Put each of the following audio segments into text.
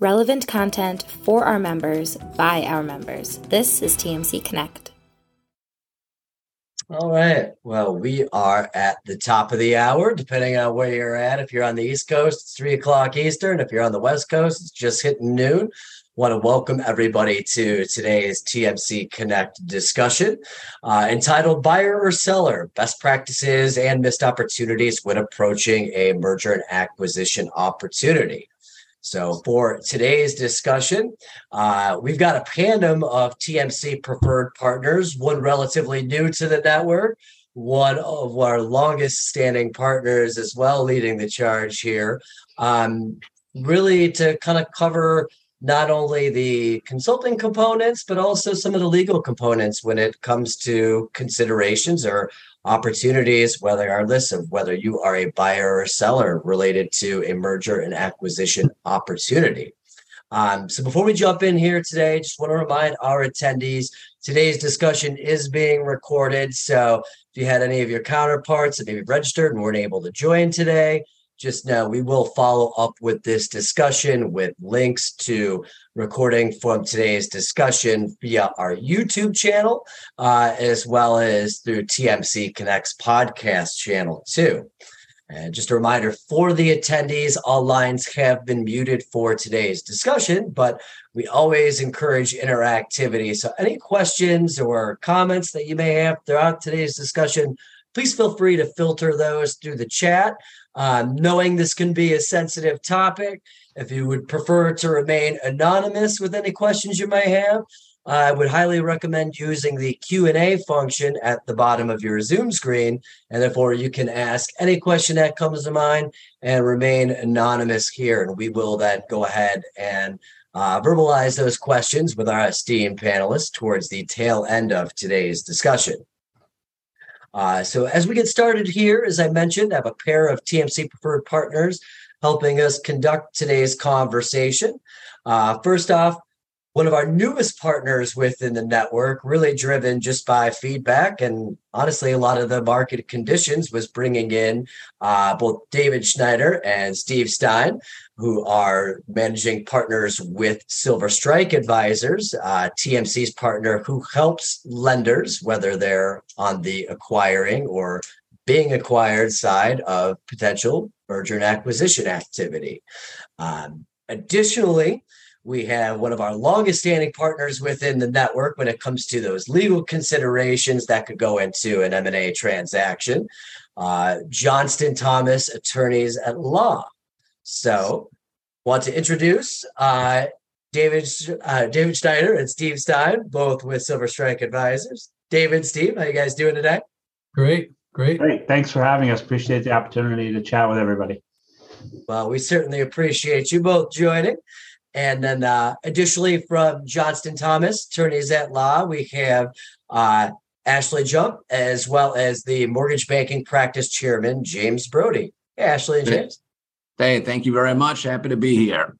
relevant content for our members by our members. This is TMC Connect. All right. Well, we are at the top of the hour, depending on where you're at. If you're on the East Coast, it's three o'clock Eastern. If you're on the West Coast, it's just hitting noon. Want to welcome everybody to today's TMC Connect discussion uh, entitled Buyer or Seller Best Practices and Missed Opportunities when Approaching a Merger and Acquisition Opportunity. So, for today's discussion, uh, we've got a tandem of TMC preferred partners, one relatively new to the network, one of our longest standing partners as well, leading the charge here. Um, really, to kind of cover not only the consulting components, but also some of the legal components when it comes to considerations or opportunities, whether list of whether you are a buyer or seller related to a merger and acquisition opportunity. Um, so before we jump in here today, just want to remind our attendees today's discussion is being recorded. So if you had any of your counterparts that maybe registered and weren't able to join today, just know we will follow up with this discussion with links to recording from today's discussion via our YouTube channel, uh, as well as through TMC Connect's podcast channel, too. And just a reminder for the attendees, all lines have been muted for today's discussion, but we always encourage interactivity. So, any questions or comments that you may have throughout today's discussion, please feel free to filter those through the chat. Um, knowing this can be a sensitive topic, if you would prefer to remain anonymous with any questions you may have, I would highly recommend using the Q&A function at the bottom of your Zoom screen, and therefore you can ask any question that comes to mind and remain anonymous here, and we will then go ahead and uh, verbalize those questions with our esteemed panelists towards the tail end of today's discussion. Uh, so as we get started here, as I mentioned, I have a pair of TMC preferred partners helping us conduct today's conversation. Uh, first off, one of our newest partners within the network, really driven just by feedback and honestly, a lot of the market conditions was bringing in uh, both David Schneider and Steve Stein, who are managing partners with Silver Strike Advisors, uh, TMC's partner who helps lenders, whether they're on the acquiring or being acquired side of potential merger and acquisition activity. Um, additionally, we have one of our longest standing partners within the network when it comes to those legal considerations that could go into an M&A transaction. Uh, Johnston Thomas Attorneys at Law. So, want to introduce uh, David uh, David Steiner and Steve Stein, both with Silver Strike Advisors. David, Steve, how you guys doing today? Great, great, great. Thanks for having us. Appreciate the opportunity to chat with everybody. Well, we certainly appreciate you both joining. And then uh, additionally from Johnston Thomas, attorneys at law, we have uh, Ashley Jump, as well as the mortgage banking practice chairman, James Brody. Hey, Ashley and James. Hey, thank you very much. Happy to be here.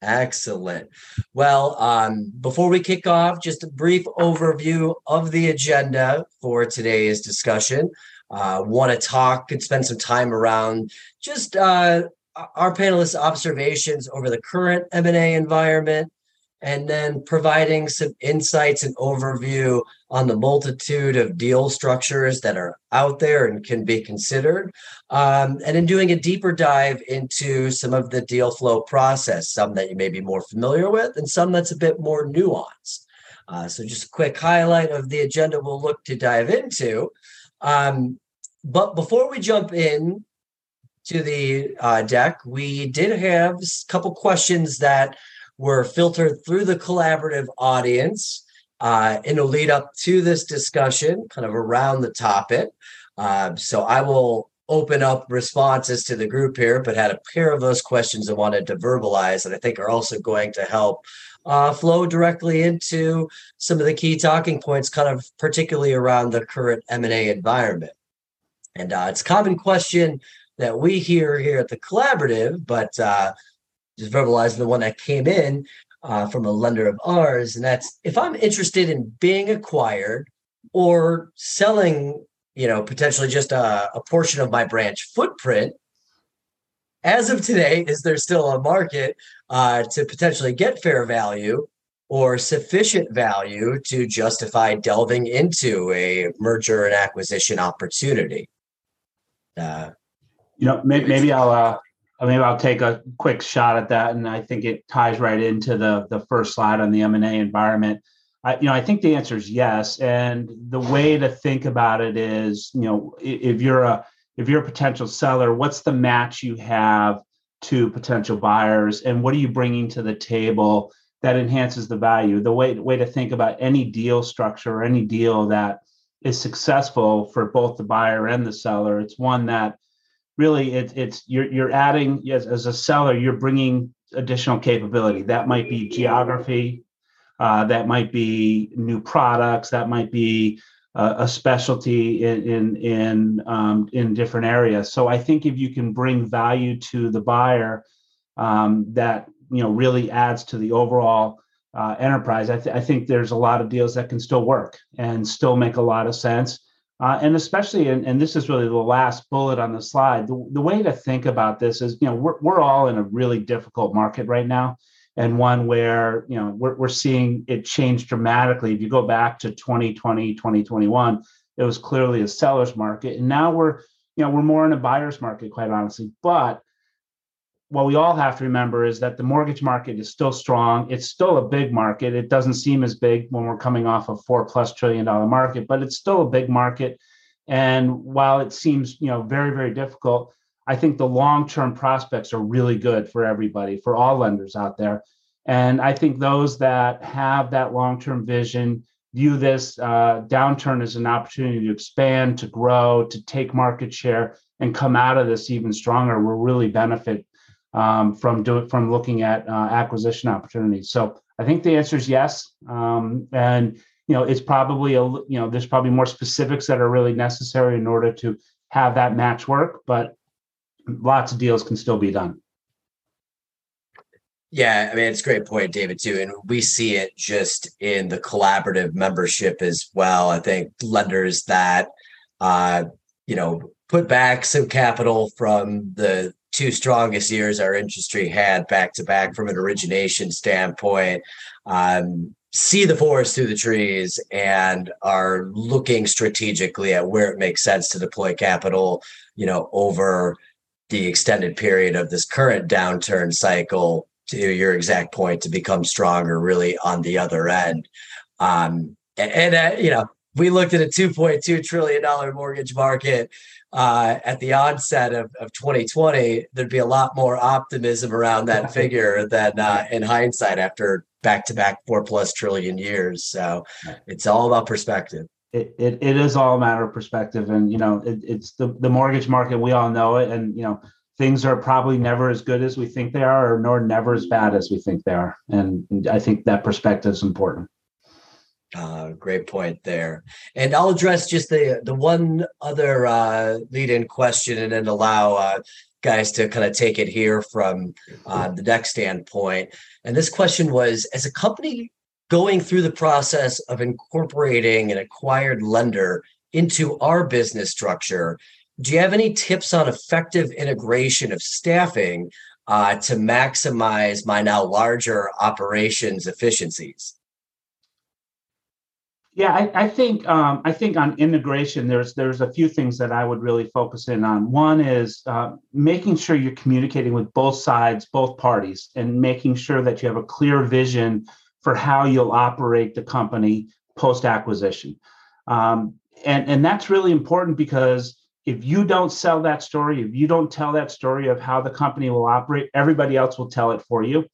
Excellent. Well, um, before we kick off, just a brief overview of the agenda for today's discussion. Uh, Want to talk and spend some time around just uh, our panelists' observations over the current M&A environment, and then providing some insights and overview on the multitude of deal structures that are out there and can be considered. Um, and in doing a deeper dive into some of the deal flow process, some that you may be more familiar with, and some that's a bit more nuanced. Uh, so, just a quick highlight of the agenda we'll look to dive into. Um, but before we jump in to the uh, deck, we did have a couple questions that were filtered through the collaborative audience uh, in a lead up to this discussion, kind of around the topic. Uh, so I will open up responses to the group here, but had a pair of those questions I wanted to verbalize that I think are also going to help uh, flow directly into some of the key talking points, kind of particularly around the current M&A environment. And uh, it's a common question that we hear here at the collaborative, but uh, just verbalizing the one that came in uh, from a lender of ours, and that's if I'm interested in being acquired or selling, you know, potentially just a, a portion of my branch footprint. As of today, is there still a market uh, to potentially get fair value or sufficient value to justify delving into a merger and acquisition opportunity. Uh, you know, maybe, maybe I'll uh, maybe I'll take a quick shot at that, and I think it ties right into the the first slide on the M and A environment. I, you know, I think the answer is yes, and the way to think about it is, you know, if you're a if you're a potential seller, what's the match you have to potential buyers, and what are you bringing to the table? that enhances the value. The way way to think about any deal structure or any deal that is successful for both the buyer and the seller, it's one that really it, it's you're you're adding as, as a seller, you're bringing additional capability. That might be geography, uh, that might be new products, that might be uh, a specialty in in in, um, in different areas. So I think if you can bring value to the buyer, um, that you know really adds to the overall uh, enterprise. I, th- I, think there's a lot of deals that can still work and still make a lot of sense. Uh, and especially, and, and this is really the last bullet on the slide. The, the way to think about this is, you know, we're we're all in a really difficult market right now, and one where you know we're we're seeing it change dramatically. If you go back to 2020, 2021, it was clearly a seller's market, and now we're you know we're more in a buyer's market, quite honestly. But what we all have to remember is that the mortgage market is still strong. It's still a big market. It doesn't seem as big when we're coming off a four plus trillion dollar market, but it's still a big market. And while it seems, you know, very, very difficult, I think the long-term prospects are really good for everybody, for all lenders out there. And I think those that have that long-term vision view this uh, downturn as an opportunity to expand, to grow, to take market share, and come out of this even stronger will really benefit um, from doing from looking at uh, acquisition opportunities. So I think the answer is yes, um, and you know it's probably a you know there's probably more specifics that are really necessary in order to have that match work, but lots of deals can still be done. Yeah, I mean it's a great point, David, too. And we see it just in the collaborative membership as well. I think lenders that uh, you know, put back some capital from the two strongest years our industry had back to back from an origination standpoint. Um, see the forest through the trees and are looking strategically at where it makes sense to deploy capital you know over the extended period of this current downturn cycle to your exact point to become stronger really on the other end. Um, and, and uh, you know we looked at a 2.2 trillion dollar mortgage market uh, at the onset of, of 2020, there'd be a lot more optimism around that figure than uh, in hindsight after back to back four plus trillion years. So it's all about perspective. It, it, it is all a matter of perspective. And, you know, it, it's the, the mortgage market. We all know it. And, you know, things are probably never as good as we think they are, or nor never as bad as we think they are. And I think that perspective is important. Uh, great point there. And I'll address just the the one other uh, lead-in question, and then allow uh, guys to kind of take it here from uh, the next standpoint. And this question was: As a company going through the process of incorporating an acquired lender into our business structure, do you have any tips on effective integration of staffing uh, to maximize my now larger operations efficiencies? Yeah, I, I think um, I think on integration, there's there's a few things that I would really focus in on. One is uh, making sure you're communicating with both sides, both parties, and making sure that you have a clear vision for how you'll operate the company post acquisition. Um, and and that's really important because if you don't sell that story, if you don't tell that story of how the company will operate, everybody else will tell it for you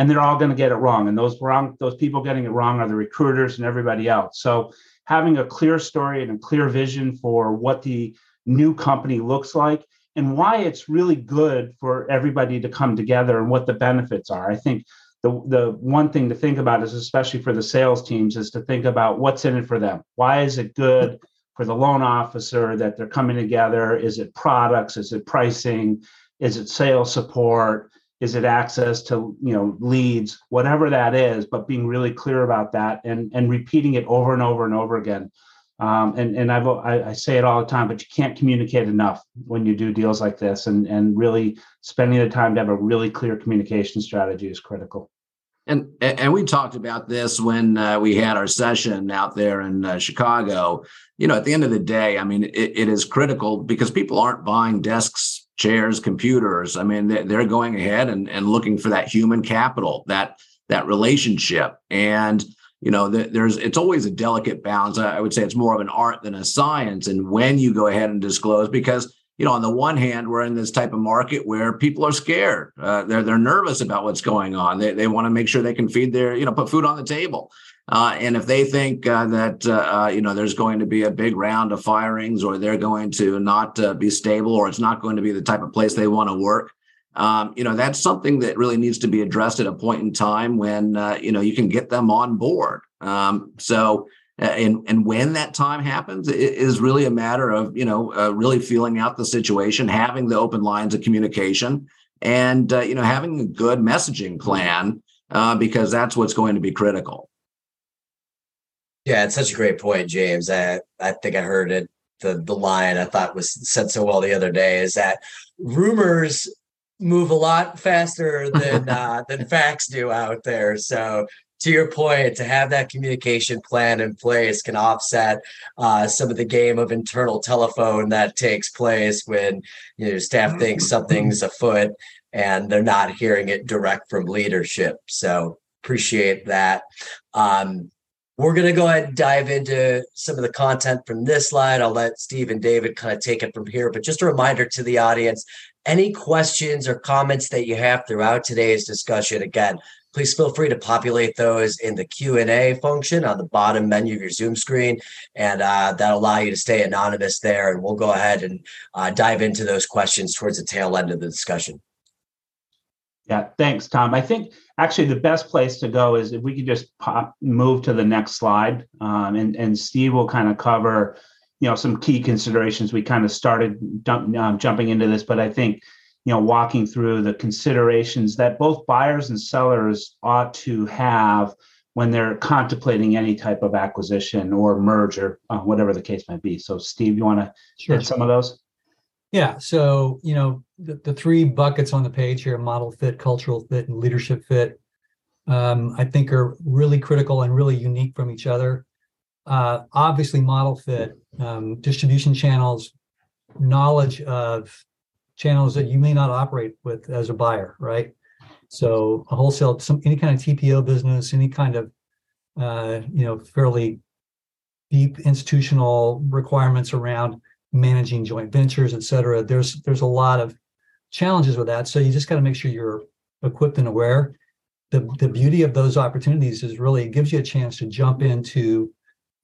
and they're all going to get it wrong. And those wrong, those people getting it wrong are the recruiters and everybody else. So having a clear story and a clear vision for what the new company looks like and why it's really good for everybody to come together and what the benefits are. I think the the one thing to think about is especially for the sales teams is to think about what's in it for them. Why is it good for the loan officer that they're coming together? Is it products? Is it pricing? Is it sales support? Is it access to you know leads whatever that is but being really clear about that and and repeating it over and over and over again Um, and and I've, I, I say it all the time, but you can't communicate enough when you do deals like this, and and really spending the time to have a really clear communication strategy is critical. And and we talked about this when uh, we had our session out there in uh, Chicago. You know, at the end of the day, I mean, it, it is critical because people aren't buying desks, chairs, computers. I mean, they're going ahead and, and looking for that human capital, that that relationship, and you know there's it's always a delicate balance i would say it's more of an art than a science and when you go ahead and disclose because you know on the one hand we're in this type of market where people are scared. Uh, they're they're nervous about what's going on. They, they want to make sure they can feed their you know put food on the table. Uh, and if they think uh, that uh, uh, you know there's going to be a big round of firings or they're going to not uh, be stable or it's not going to be the type of place they want to work um, you know that's something that really needs to be addressed at a point in time when you know you can get them on board. Um, so and and when that time happens it is really a matter of you know uh, really feeling out the situation having the open lines of communication and uh, you know having a good messaging plan uh, because that's what's going to be critical yeah it's such a great point james i i think i heard it the the line i thought was said so well the other day is that rumors move a lot faster than uh, than facts do out there. So to your point, to have that communication plan in place can offset uh, some of the game of internal telephone that takes place when you know staff thinks something's afoot and they're not hearing it direct from leadership. So appreciate that. Um, we're going to go ahead and dive into some of the content from this slide. I'll let Steve and David kind of take it from here. But just a reminder to the audience any questions or comments that you have throughout today's discussion, again, please feel free to populate those in the q&a function on the bottom menu of your zoom screen and uh, that'll allow you to stay anonymous there and we'll go ahead and uh, dive into those questions towards the tail end of the discussion. Yeah thanks tom. I think actually the best place to go is if we could just pop move to the next slide um, and, and steve will kind of cover you know some key considerations. We kind of started dump, um, jumping into this but i think you know walking through the considerations that both buyers and sellers ought to have when they're contemplating any type of acquisition or merger uh, whatever the case might be. So steve you want to sure. hit some of those? Yeah so you know the, the three buckets on the page here model fit cultural fit and leadership fit um, i think are really critical and really unique from each other. Uh, obviously model fit, um, distribution channels, knowledge of channels that you may not operate with as a buyer, right? So a wholesale, some any kind of TPO business, any kind of uh, you know fairly deep institutional requirements around managing joint ventures, et cetera. There's there's a lot of challenges with that. So you just got to make sure you're equipped and aware. The the beauty of those opportunities is really it gives you a chance to jump into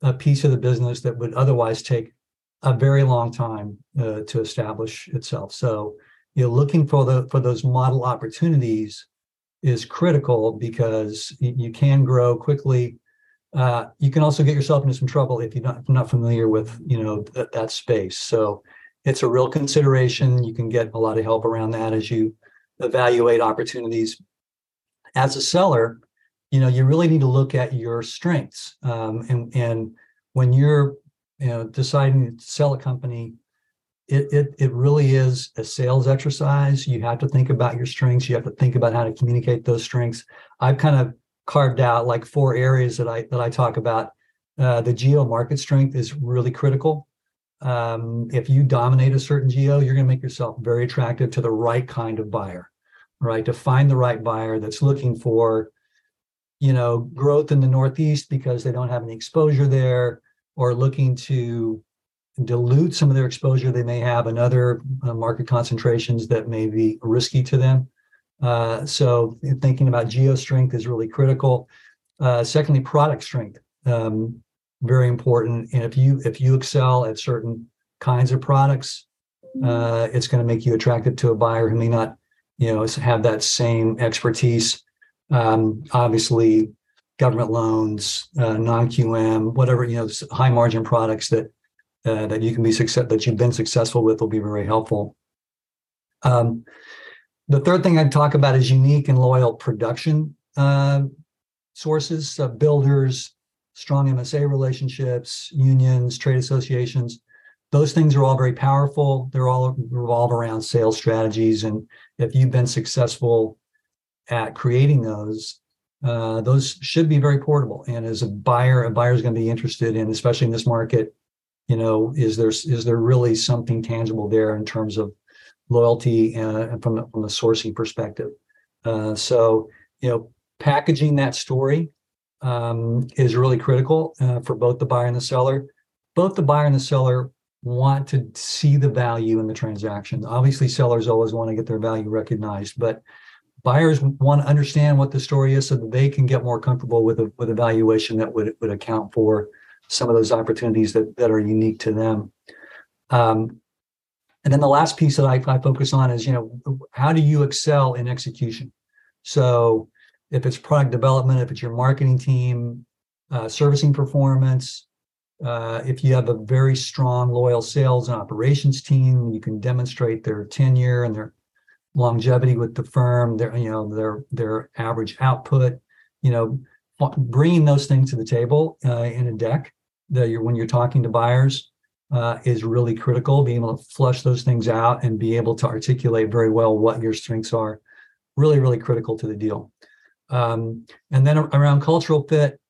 a piece of the business that would otherwise take a very long time uh, to establish itself. So, you know, looking for the for those model opportunities is critical because you can grow quickly. Uh, you can also get yourself into some trouble if you're not not familiar with you know th- that space. So, it's a real consideration. You can get a lot of help around that as you evaluate opportunities. As a seller, you know you really need to look at your strengths um, and and when you're you know deciding to sell a company it, it it really is a sales exercise. You have to think about your strengths. You have to think about how to communicate those strengths. I've kind of carved out like four areas that i that i talk about. Uh, the geo market strength is really critical. Um, if you dominate a certain geo you're going to make yourself very attractive to the right kind of buyer right? To find the right buyer that's looking for you know growth in the northeast because they don't have any exposure there or looking to dilute some of their exposure they may have in other uh, market concentrations that may be risky to them. Uh, so thinking about geo strength is really critical. Uh, secondly product strength um, very important. And if you if you excel at certain kinds of products uh, it's going to make you attractive to a buyer who may not you know have that same expertise. Um, obviously, government loans, uh, non-QM, whatever you know, high margin products that uh, that you can be success that you've been successful with will be very helpful. Um, the third thing I'd talk about is unique and loyal production uh, sources, builders, strong MSA relationships, unions, trade associations. Those things are all very powerful. They're all revolve around sales strategies. And if you've been successful at creating those, uh, those should be very portable. And as a buyer, a buyer is going to be interested in, especially in this market, you know, is there is there really something tangible there in terms of loyalty uh, and from the, from the sourcing perspective? Uh, so, you know, packaging that story um, is really critical uh, for both the buyer and the seller. Both the buyer and the seller want to see the value in the transaction. Obviously, sellers always want to get their value recognized, but buyers want to understand what the story is so that they can get more comfortable with a with a valuation that would would account for some of those opportunities that that are unique to them. Um, and then the last piece that I, I focus on is you know how do you excel in execution? So if it's product development, if it's your marketing team, uh, servicing performance, uh, if you have a very strong, loyal sales and operations team, you can demonstrate their tenure and their longevity with the firm, their you know their their average output, you know, bringing those things to the table uh, in a deck that you're when you're talking to buyers uh, is really critical. Being able to flush those things out and be able to articulate very well what your strengths are, really really critical to the deal. Um, and then around cultural fit,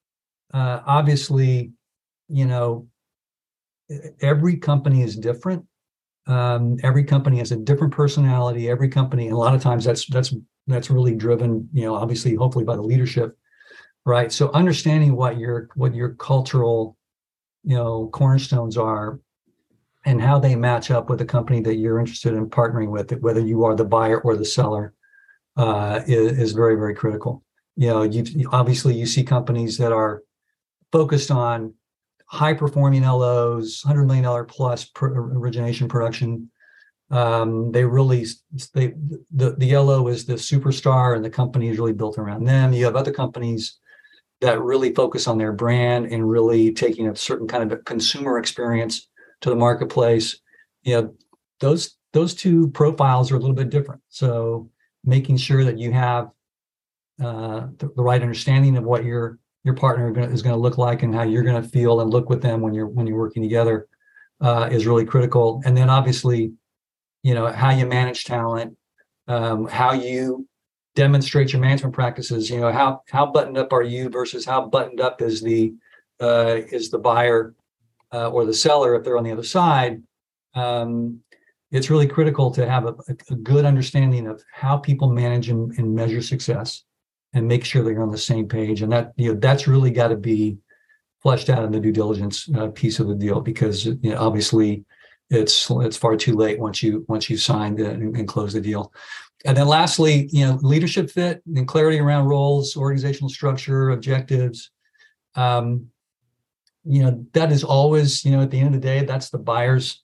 uh, obviously, you know, every company is different um, every company has a different personality. Every company, a lot of times that's that's that's really driven, you know, obviously, hopefully by the leadership, right? So understanding what your what your cultural, you know, cornerstones are, and how they match up with the company that you're interested in partnering with, whether you are the buyer or the seller, uh, is, is very very critical. You know, you obviously you see companies that are focused on high performing LOs, $100 million plus per origination production. Um, they really, they, the, the LO is the superstar and the company is really built around them. You have other companies that really focus on their brand and really taking a certain kind of consumer experience to the marketplace. You know, those, those two profiles are a little bit different. So making sure that you have uh, the, the right understanding of what you're your partner is going to look like and how you're going to feel and look with them when you're when you're working together uh, is really critical. And then obviously, you know how you manage talent, um, how you demonstrate your management practices. You know how how buttoned up are you versus how buttoned up is the uh, is the buyer uh, or the seller if they're on the other side. Um, it's really critical to have a, a, good understanding of how people manage and, and measure success and make sure that you're on the same page. And that you know that's really got to be fleshed out in the due diligence uh, piece of the deal because you know, obviously it's it's far too late once you once you've signed and, and close the deal. And then lastly, you know, leadership fit and clarity around roles, organizational structure, objectives. Um, you know, that is always, you know, at the end of the day, that's the buyer's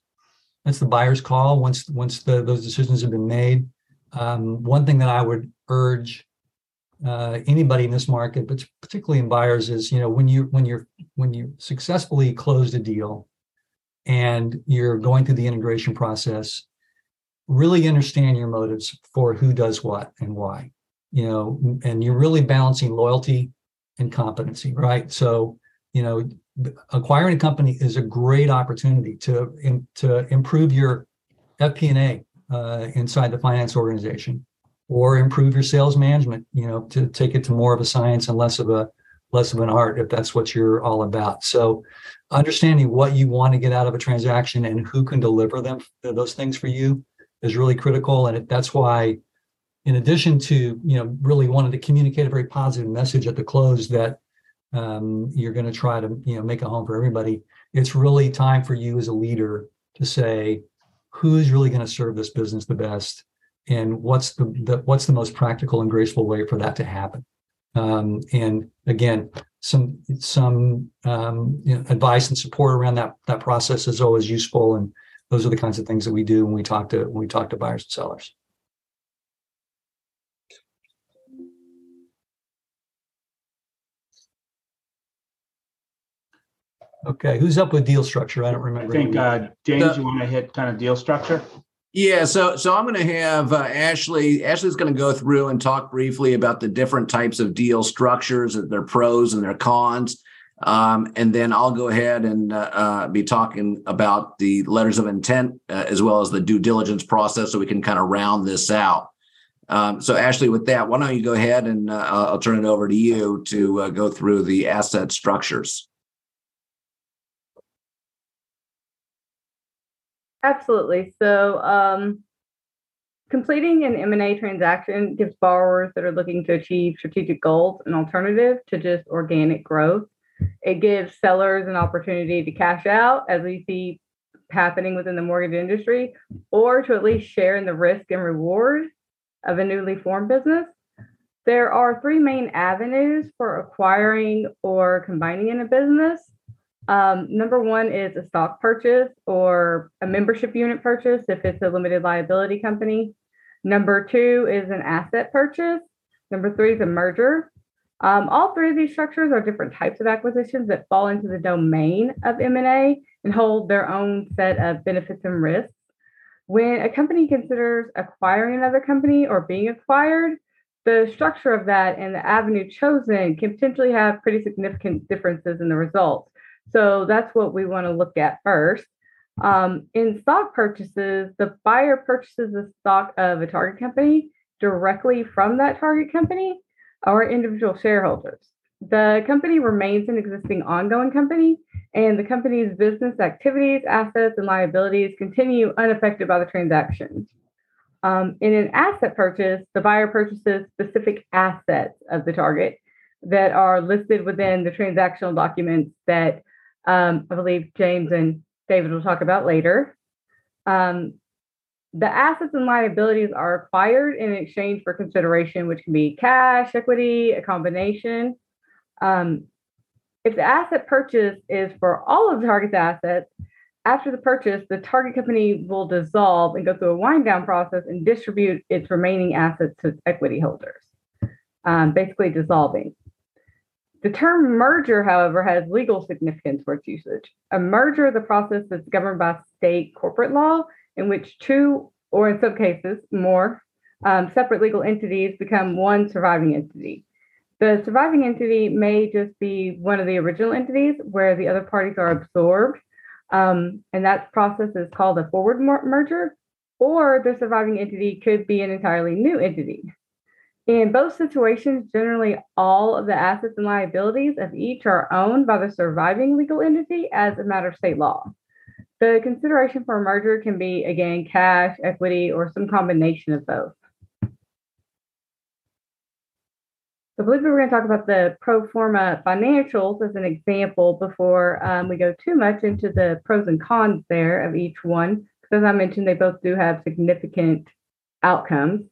that's the buyer's call once once the, those decisions have been made. Um, one thing that I would urge uh, anybody in this market, but particularly in buyers, is you know when you when you're when you successfully closed a deal and you're going through the integration process, really understand your motives for who does what and why. You know, and you're really balancing loyalty and competency, right? So, you know, acquiring a company is a great opportunity to to improve your FP&A uh, inside the finance organization or improve your sales management you know to take it to more of a science and less of a less of an art if that's what you're all about. So understanding what you want to get out of a transaction and who can deliver them those things for you is really critical. And that's why in addition to you know really wanting to communicate a very positive message at the close that um, you're going to try to you know make a home for everybody it's really time for you as a leader to say who's really going to serve this business the best and what's the, the, what's the most practical and graceful way for that to happen? Um, and again some some um, you know, advice and support around that that process is always useful and those are the kinds of things that we do when we talk to when we talk to buyers and sellers. Okay who's up with deal structure? I don't remember i think uh, james you want to hit kind of deal structure yeah, so so I'm going to have uh, Ashley. Ashley's going to go through and talk briefly about the different types of deal structures, their pros and their cons. Um, and then I'll go ahead and uh, uh, be talking about the letters of intent uh, as well as the due diligence process so we can kind of round this out. Um, so, Ashley, with that, why don't you go ahead and uh, I'll turn it over to you to uh, go through the asset structures. Absolutely. So, um, completing an M&A transaction gives borrowers that are looking to achieve strategic goals an alternative to just organic growth. It gives sellers an opportunity to cash out, as we see happening within the mortgage industry, or to at least share in the risk and reward of a newly formed business. There are three main avenues for acquiring or combining in a business. Um, number one is a stock purchase or a membership unit purchase if it's a limited liability company. Number two is an asset purchase. Number three is a merger. Um, all three of these structures are different types of acquisitions that fall into the domain of M&A and hold their own set of benefits and risks. When a company considers acquiring another company or being acquired, the structure of that and the avenue chosen can potentially have pretty significant differences in the results. So that's what we want to look at first. Um, in stock purchases, the buyer purchases the stock of a target company directly from that target company or individual shareholders. The company remains an existing ongoing company, and the company's business activities, assets, and liabilities continue unaffected by the transaction. Um, in an asset purchase, the buyer purchases specific assets of the target that are listed within the transactional documents that um, I believe James and David will talk about later. Um, the assets and liabilities are acquired in exchange for consideration, which can be cash, equity, a combination. Um, if the asset purchase is for all of the target's assets, after the purchase, the target company will dissolve and go through a wind down process and distribute its remaining assets to its equity holders, um, basically dissolving. The term merger, however, has legal significance for its usage. A merger is a process that's governed by state corporate law in which two, or in some cases, more um, separate legal entities become one surviving entity. The surviving entity may just be one of the original entities where the other parties are absorbed. Um, and that process is called a forward merger, or the surviving entity could be an entirely new entity. In both situations, generally all of the assets and liabilities of each are owned by the surviving legal entity as a matter of state law. The consideration for a merger can be, again, cash, equity, or some combination of both. I believe we are going to talk about the pro forma financials as an example before um, we go too much into the pros and cons there of each one. Because as I mentioned, they both do have significant outcomes.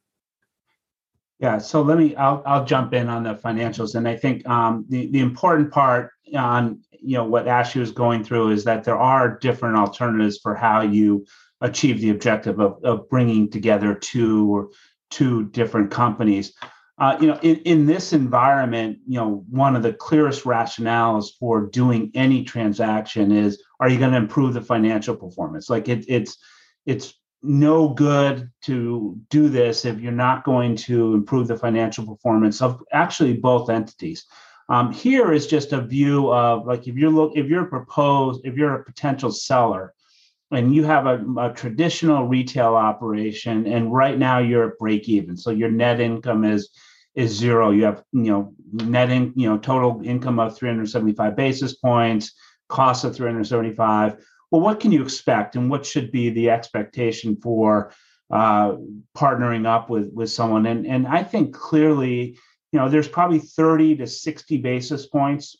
Yeah, so let me. I'll I'll jump in on the financials, and I think um, the the important part on you know what Ashley was going through is that there are different alternatives for how you achieve the objective of of bringing together two or two different companies. Uh, you know, in, in this environment, you know, one of the clearest rationales for doing any transaction is: Are you going to improve the financial performance? Like it, it's it's no good to do this if you're not going to improve the financial performance of actually both entities. Um, here is just a view of like if you're look if you're a proposed if you're a potential seller and you have a, a traditional retail operation and right now you're at break even. So your net income is is zero. You have you know net in you know total income of 375 basis points cost of 375 well, what can you expect, and what should be the expectation for uh, partnering up with with someone? And and I think clearly, you know, there's probably 30 to 60 basis points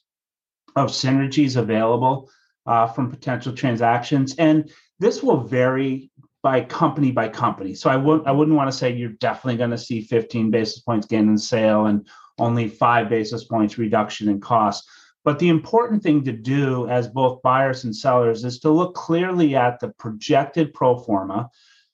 of synergies available uh, from potential transactions, and this will vary by company by company. So I would I wouldn't want to say you're definitely going to see 15 basis points gain in sale and only five basis points reduction in cost. But the important thing to do as both buyers and sellers is to look clearly at the projected pro forma.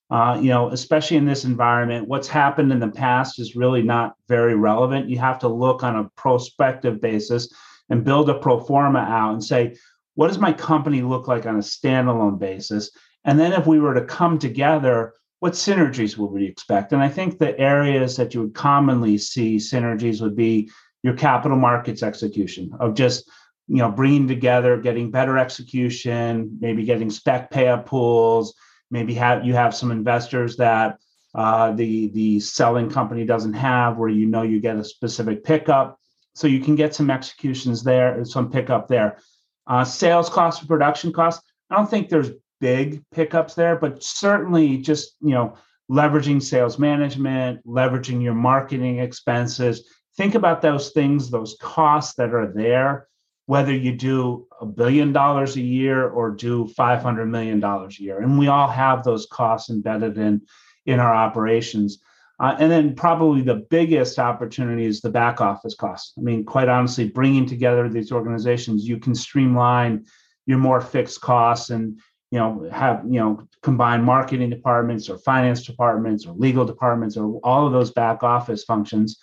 Uh, you know, especially in this environment, what's happened in the past is really not very relevant. You have to look on a prospective basis and build a pro forma out and say, what does my company look like on a standalone basis? And then if we were to come together, what synergies would we expect? And I think the areas that you would commonly see synergies would be your capital markets execution of just you know bringing together getting better execution maybe getting spec payout pools maybe have you have some investors that uh, the the selling company doesn't have where you know you get a specific pickup. So you can get some executions there some pickup there. Uh, sales costs and production costs i don't think there's big pickups there but certainly just you know leveraging sales management leveraging your marketing expenses think about those things those costs that are there whether you do a billion dollars a year or do 500 million dollars a year. And we all have those costs embedded in in our operations. Uh, and then probably the biggest opportunity is the back office costs. I mean quite honestly bringing together these organizations you can streamline your more fixed costs and you know have you know combine marketing departments or finance departments or legal departments or all of those back office functions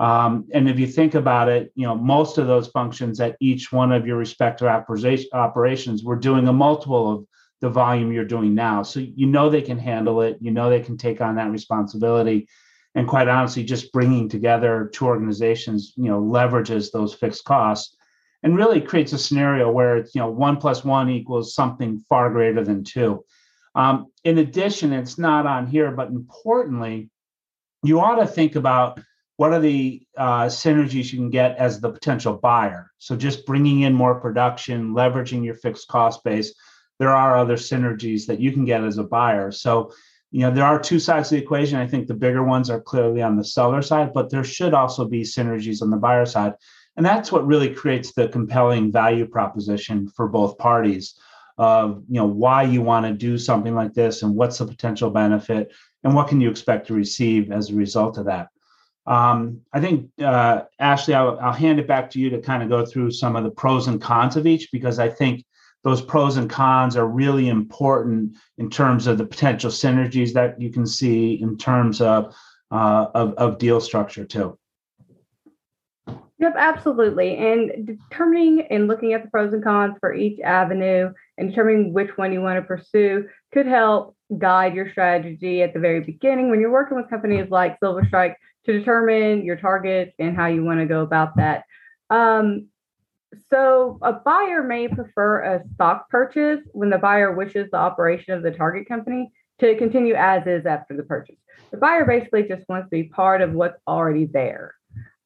um, and if you think about it, you know, most of those functions at each one of your respective operations, we're doing a multiple of the volume you're doing now. So you know they can handle it. You know they can take on that responsibility. And quite honestly, just bringing together two organizations, you know, leverages those fixed costs and really creates a scenario where it's, you know, one plus one equals something far greater than two. Um, in addition, it's not on here, but importantly, you ought to think about what are the uh, synergies you can get as the potential buyer? So just bringing in more production, leveraging your fixed cost base. There are other synergies that you can get as a buyer. So, you know, there are two sides of the equation. I think the bigger ones are clearly on the seller side, but there should also be synergies on the buyer side. And that's what really creates the compelling value proposition for both parties of, you know, why you want to do something like this and what's the potential benefit and what can you expect to receive as a result of that. Um, I think, uh, Ashley, I'll, I'll hand it back to you to kind of go through some of the pros and cons of each, because I think those pros and cons are really important in terms of the potential synergies that you can see in terms of, uh, of, of deal structure too. Yep, absolutely. And determining and looking at the pros and cons for each avenue and determining which one you want to pursue could help guide your strategy at the very beginning when you're working with companies like Silver Strike to determine your targets and how you want to go about that. Um, so, a buyer may prefer a stock purchase when the buyer wishes the operation of the target company to continue as is after the purchase. The buyer basically just wants to be part of what's already there.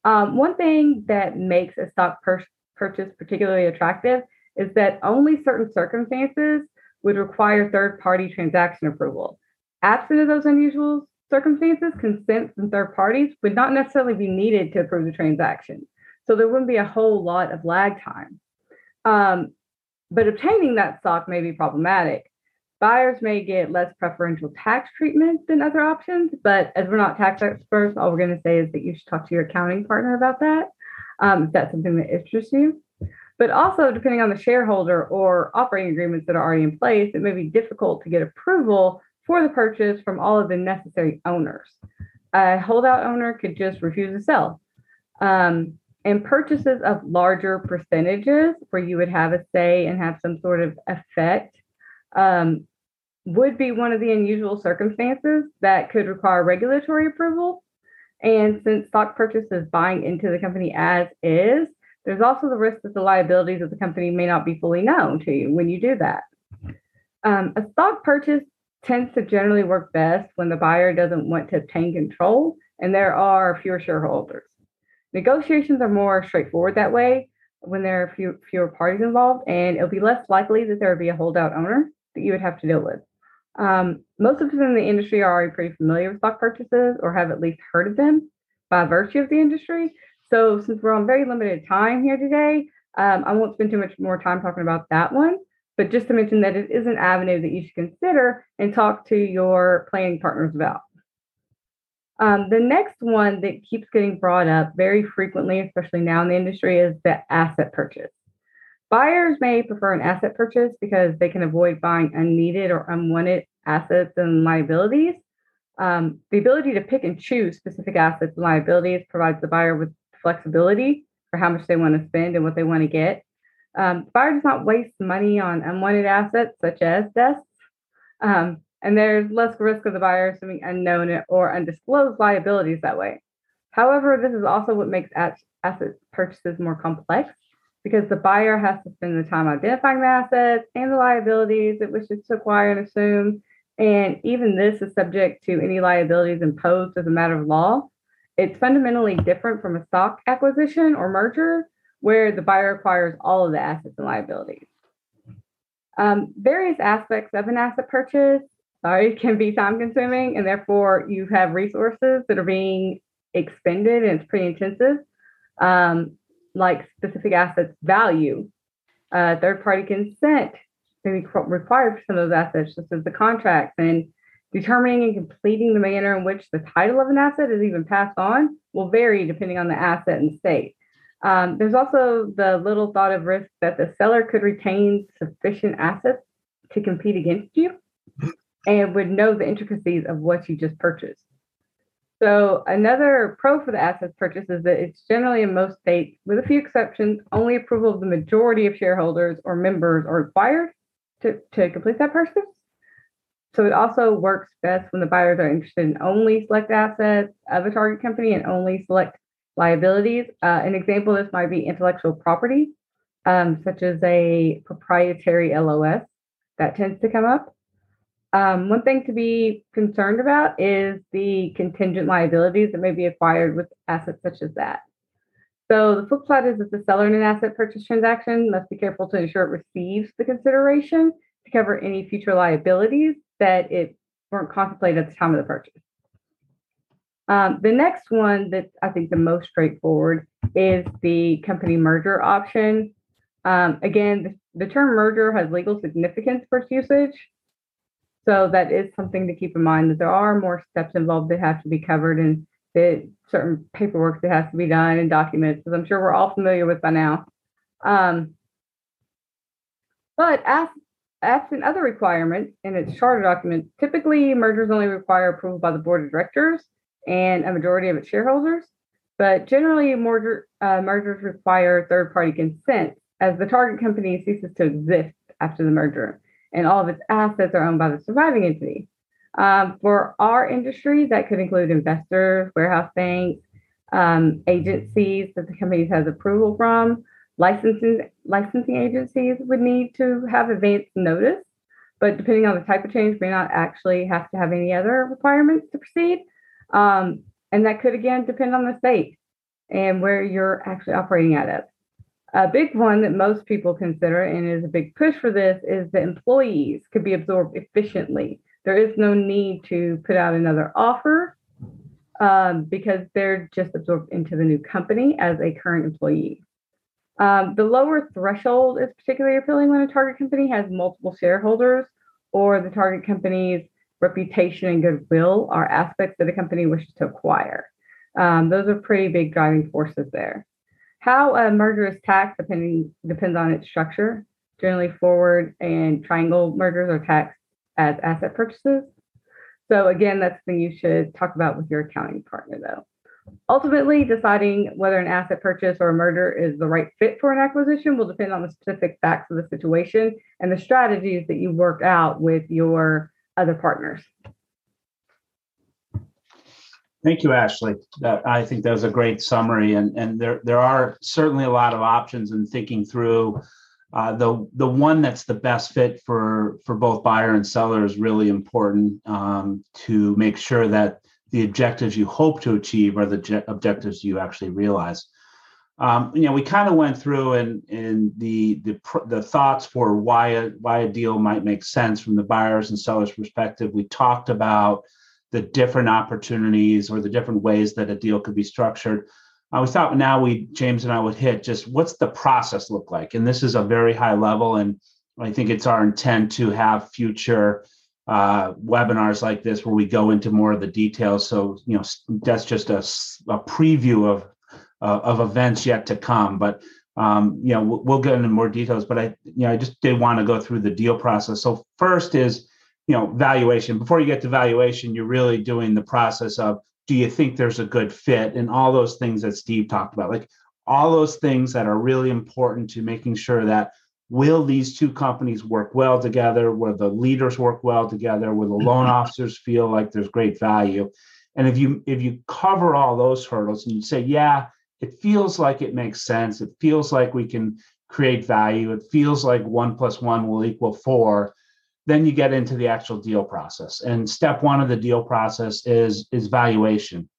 Um, one thing that makes a stock pur- purchase particularly attractive is that only certain circumstances would require third party transaction approval. Absent of those unusual circumstances, consent from third parties would not necessarily be needed to approve the transaction. So there wouldn't be a whole lot of lag time. Um, but obtaining that stock may be problematic. Buyers may get less preferential tax treatment than other options, but as we're not tax experts, all we're going to say is that you should talk to your accounting partner about that um, if that's something that interests you. But also, depending on the shareholder or operating agreements that are already in place, it may be difficult to get approval for the purchase from all of the necessary owners. A holdout owner could just refuse to sell. Um, and purchases of larger percentages where you would have a say and have some sort of effect um, would be one of the unusual circumstances that could require regulatory approval. And since stock purchase is buying into the company as is, there's also the risk that the liabilities of the company may not be fully known to you when you do that. Um, a stock purchase tends to generally work best when the buyer doesn't want to obtain control and there are fewer shareholders. Negotiations are more straightforward that way when there are few, fewer parties involved, and it'll be less likely that there would be a holdout owner that you would have to deal with. Um, most of us in the industry are already pretty familiar with stock purchases or have at least heard of them by virtue of the industry. So, since we're on very limited time here today, um, I won't spend too much more time talking about that one. But just to mention that it is an avenue that you should consider and talk to your planning partners about. Um, the next one that keeps getting brought up very frequently, especially now in the industry, is the asset purchase. Buyers may prefer an asset purchase because they can avoid buying unneeded or unwanted assets and liabilities. Um, the ability to pick and choose specific assets and liabilities provides the buyer with flexibility for how much they want to spend and what they want to get. Um, buyer does not waste money on unwanted assets such as desks, um, and there's less risk of the buyer assuming unknown or undisclosed liabilities that way. However, this is also what makes asset purchases more complex because the buyer has to spend the time identifying the assets and the liabilities it wishes to acquire and assume. And even this is subject to any liabilities imposed as a matter of law. It's fundamentally different from a stock acquisition or merger, where the buyer acquires all of the assets and liabilities. Um, various aspects of an asset purchase, sorry, can be time consuming, and therefore you have resources that are being expended and it's pretty intensive, um, like specific assets value, uh, third party consent may be required for some of those assets, such as the contracts and determining and completing the manner in which the title of an asset is even passed on will vary depending on the asset and state. Um, there's also the little thought of risk that the seller could retain sufficient assets to compete against you and would know the intricacies of what you just purchased. So, another pro for the assets purchase is that it's generally in most states, with a few exceptions, only approval of the majority of shareholders or members are required to, to complete that purchase. So, it also works best when the buyers are interested in only select assets of a target company and only select liabilities. Uh, an example of this might be intellectual property, um, such as a proprietary LOS. That tends to come up. Um, one thing to be concerned about is the contingent liabilities that may be acquired with assets such as that. So the flip side is that the seller in an asset purchase transaction must be careful to ensure it receives the consideration to cover any future liabilities that it weren't contemplated at the time of the purchase. Um, the next one that I think the most straightforward is the company merger option. Um, again, the, the, term merger has legal significance for its usage. So that is something to keep in mind that there are more steps involved that have to be covered and that certain paperwork that has to be done and documents, as I'm sure we're all familiar with by now. Um, but as, absent other requirements in its charter documents, typically mergers only require approval by the board of directors and a majority of its shareholders. But generally, merger, uh, mergers require third party consent as the target company ceases to exist after the merger and all of its assets are owned by the surviving entity. Um, for our industry, that could include investors, warehouse banks, um, agencies that the company has approval from. Licensing licensing agencies would need to have advance notice, but depending on the type of change, may not actually have to have any other requirements to proceed. Um, and that could again depend on the state and where you're actually operating out of. A big one that most people consider and is a big push for this is that employees could be absorbed efficiently. There is no need to put out another offer um, because they're just absorbed into the new company as a current employee. Um, the lower threshold is particularly appealing when a target company has multiple shareholders or the target company's reputation and goodwill are aspects that a company wishes to acquire. Um, those are pretty big driving forces there. How a merger is taxed depending depends on its structure. Generally, forward and triangle mergers are taxed as asset purchases. So again, that's something you should talk about with your accounting partner, though. Ultimately, deciding whether an asset purchase or a merger is the right fit for an acquisition will depend on the specific facts of the situation and the strategies that you work out with your other partners. Thank you, Ashley. That, I think that was a great summary, and and there there are certainly a lot of options in thinking through. Uh, the the one that's the best fit for for both buyer and seller is really important um, to make sure that the objectives you hope to achieve are the je- objectives you actually realize. Um, you know, we kind of went through and in the the the thoughts for why a why a deal might make sense from the buyers and sellers perspective. We talked about the different opportunities or the different ways that a deal could be structured. Uh, we thought now we James and I would hit just what's the process look like, and this is a very high level, and I think it's our intent to have future uh, webinars like this where we go into more of the details. So you know that's just a, a preview of uh, of events yet to come. But um, you know, we'll, we'll get into more details. But I, you know, I just did want to go through the deal process. So first is, you know, valuation. Before you get to valuation, you're really doing the process of do you think there's a good fit and all those things that Steve talked about, like all those things that are really important to making sure that will these two companies work well together will the leaders work well together will the loan officers feel like there's great value and if you if you cover all those hurdles and you say yeah it feels like it makes sense. It feels like we can create value. It feels like one plus one will equal four. Then you get into the actual deal process. And step one of the deal process is is valuation.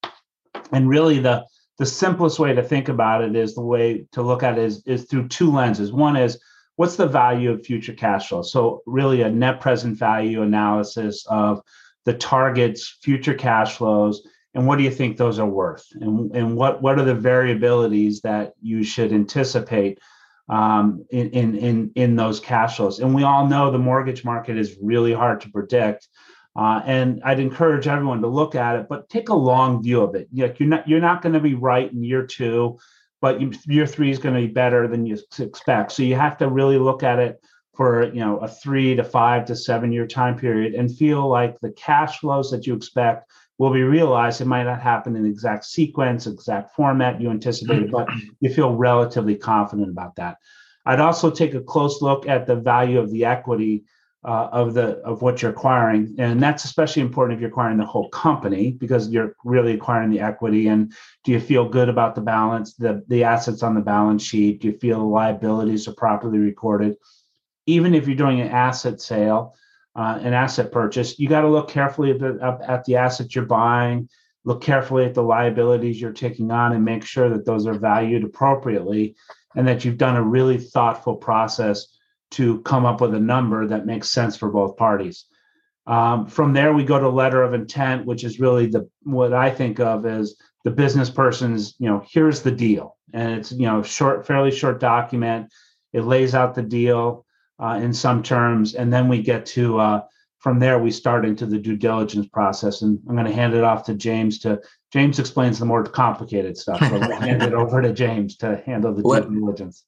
And really the the simplest way to think about it is the way to look at it is, is through two lenses. One is what's the value of future cash flow? So really a net present value analysis of the target's future cash flows and what do you think those are worth and, and what, what are the variabilities that you should anticipate um, in, in, in, in those cash flows and we all know the mortgage market is really hard to predict uh, and I'd encourage everyone to look at it, but take a long view of it. You're not you're not going to be right in year two, but you, year three is going to be better than you expect. So you have to really look at it for you know a three to five to seven year time period and feel like the cash flows that you expect will be realized. It might not happen in exact sequence, exact format. You anticipated, but you feel relatively confident about that. I'd also take a close look at the value of the equity uh, of the of what you're acquiring. And that's especially important if you're acquiring the whole company because you're really acquiring the equity. And do you feel good about the balance the the assets on the balance sheet? Do you feel the liabilities are properly recorded? Even if you're doing an asset sale uh, an asset purchase you got to look carefully at the, at the assets you're buying look carefully at the liabilities you're taking on and make sure that those are valued appropriately and that you've done a really thoughtful process to come up with a number that makes sense for both parties. Um, from there, we go to letter of intent, which is really the what I think of as the business person's, you know, here's the deal, and it's you know short, fairly short document. It lays out the deal uh, in some terms, and then we get to uh, from there we start into the due diligence process. And I'm going to hand it off to James to James explains the more complicated stuff. So we'll hand it over to James to handle the due diligence.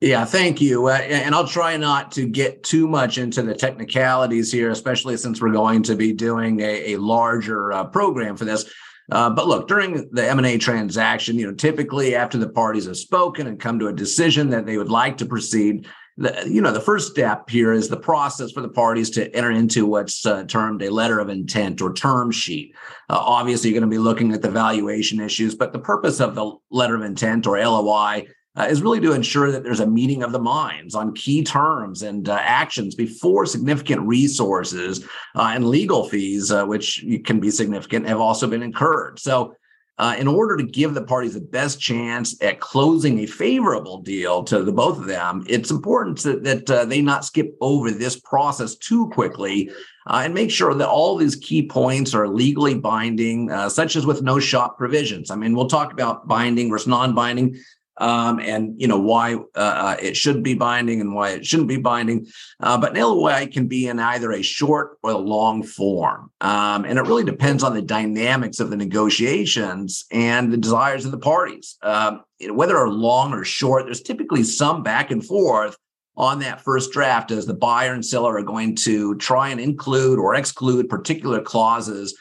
Yeah, thank you. Uh, and I'll try not to get too much into the technicalities here, especially since we're going to be doing a, a larger uh, program for this. Uh, but look, during the M&A transaction, you know, typically after the parties have spoken and come to a decision that they would like to proceed, the, you know, the first step here is the process for the parties to enter into what's uh, termed a letter of intent or term sheet. Uh, obviously, you're going to be looking at the valuation issues, but the purpose of the letter of intent or LOI uh, is really to ensure that there's a meeting of the minds on key terms and uh, actions before significant resources uh, and legal fees, uh, which can be significant, have also been incurred. So, uh, in order to give the parties the best chance at closing a favorable deal to the both of them, it's important to, that uh, they not skip over this process too quickly and make sure that all these key points are legally binding, such as with no shop provisions. I mean, we'll talk about binding versus non binding um, and you know why uh, uh, it should be binding and why it shouldn't be binding. Uh, but an LOI can be in either a short or a long form, um, and it really depends on the dynamics of the negotiations and the desires of the parties. Um, whether are long or short, there's typically some back and forth on that first draft as the buyer and seller are going to try and include or exclude particular clauses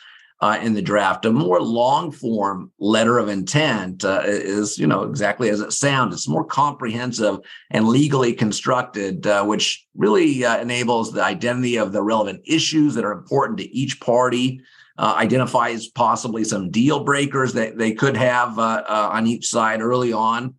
uh, in the draft. A more long form letter of intent uh, is, you know, exactly as it sounds. It's more comprehensive and legally constructed, uh, which really uh, enables the identity of the relevant issues that are important to each party. Uh, identifies possibly some deal breakers that they could have uh, on each side early on.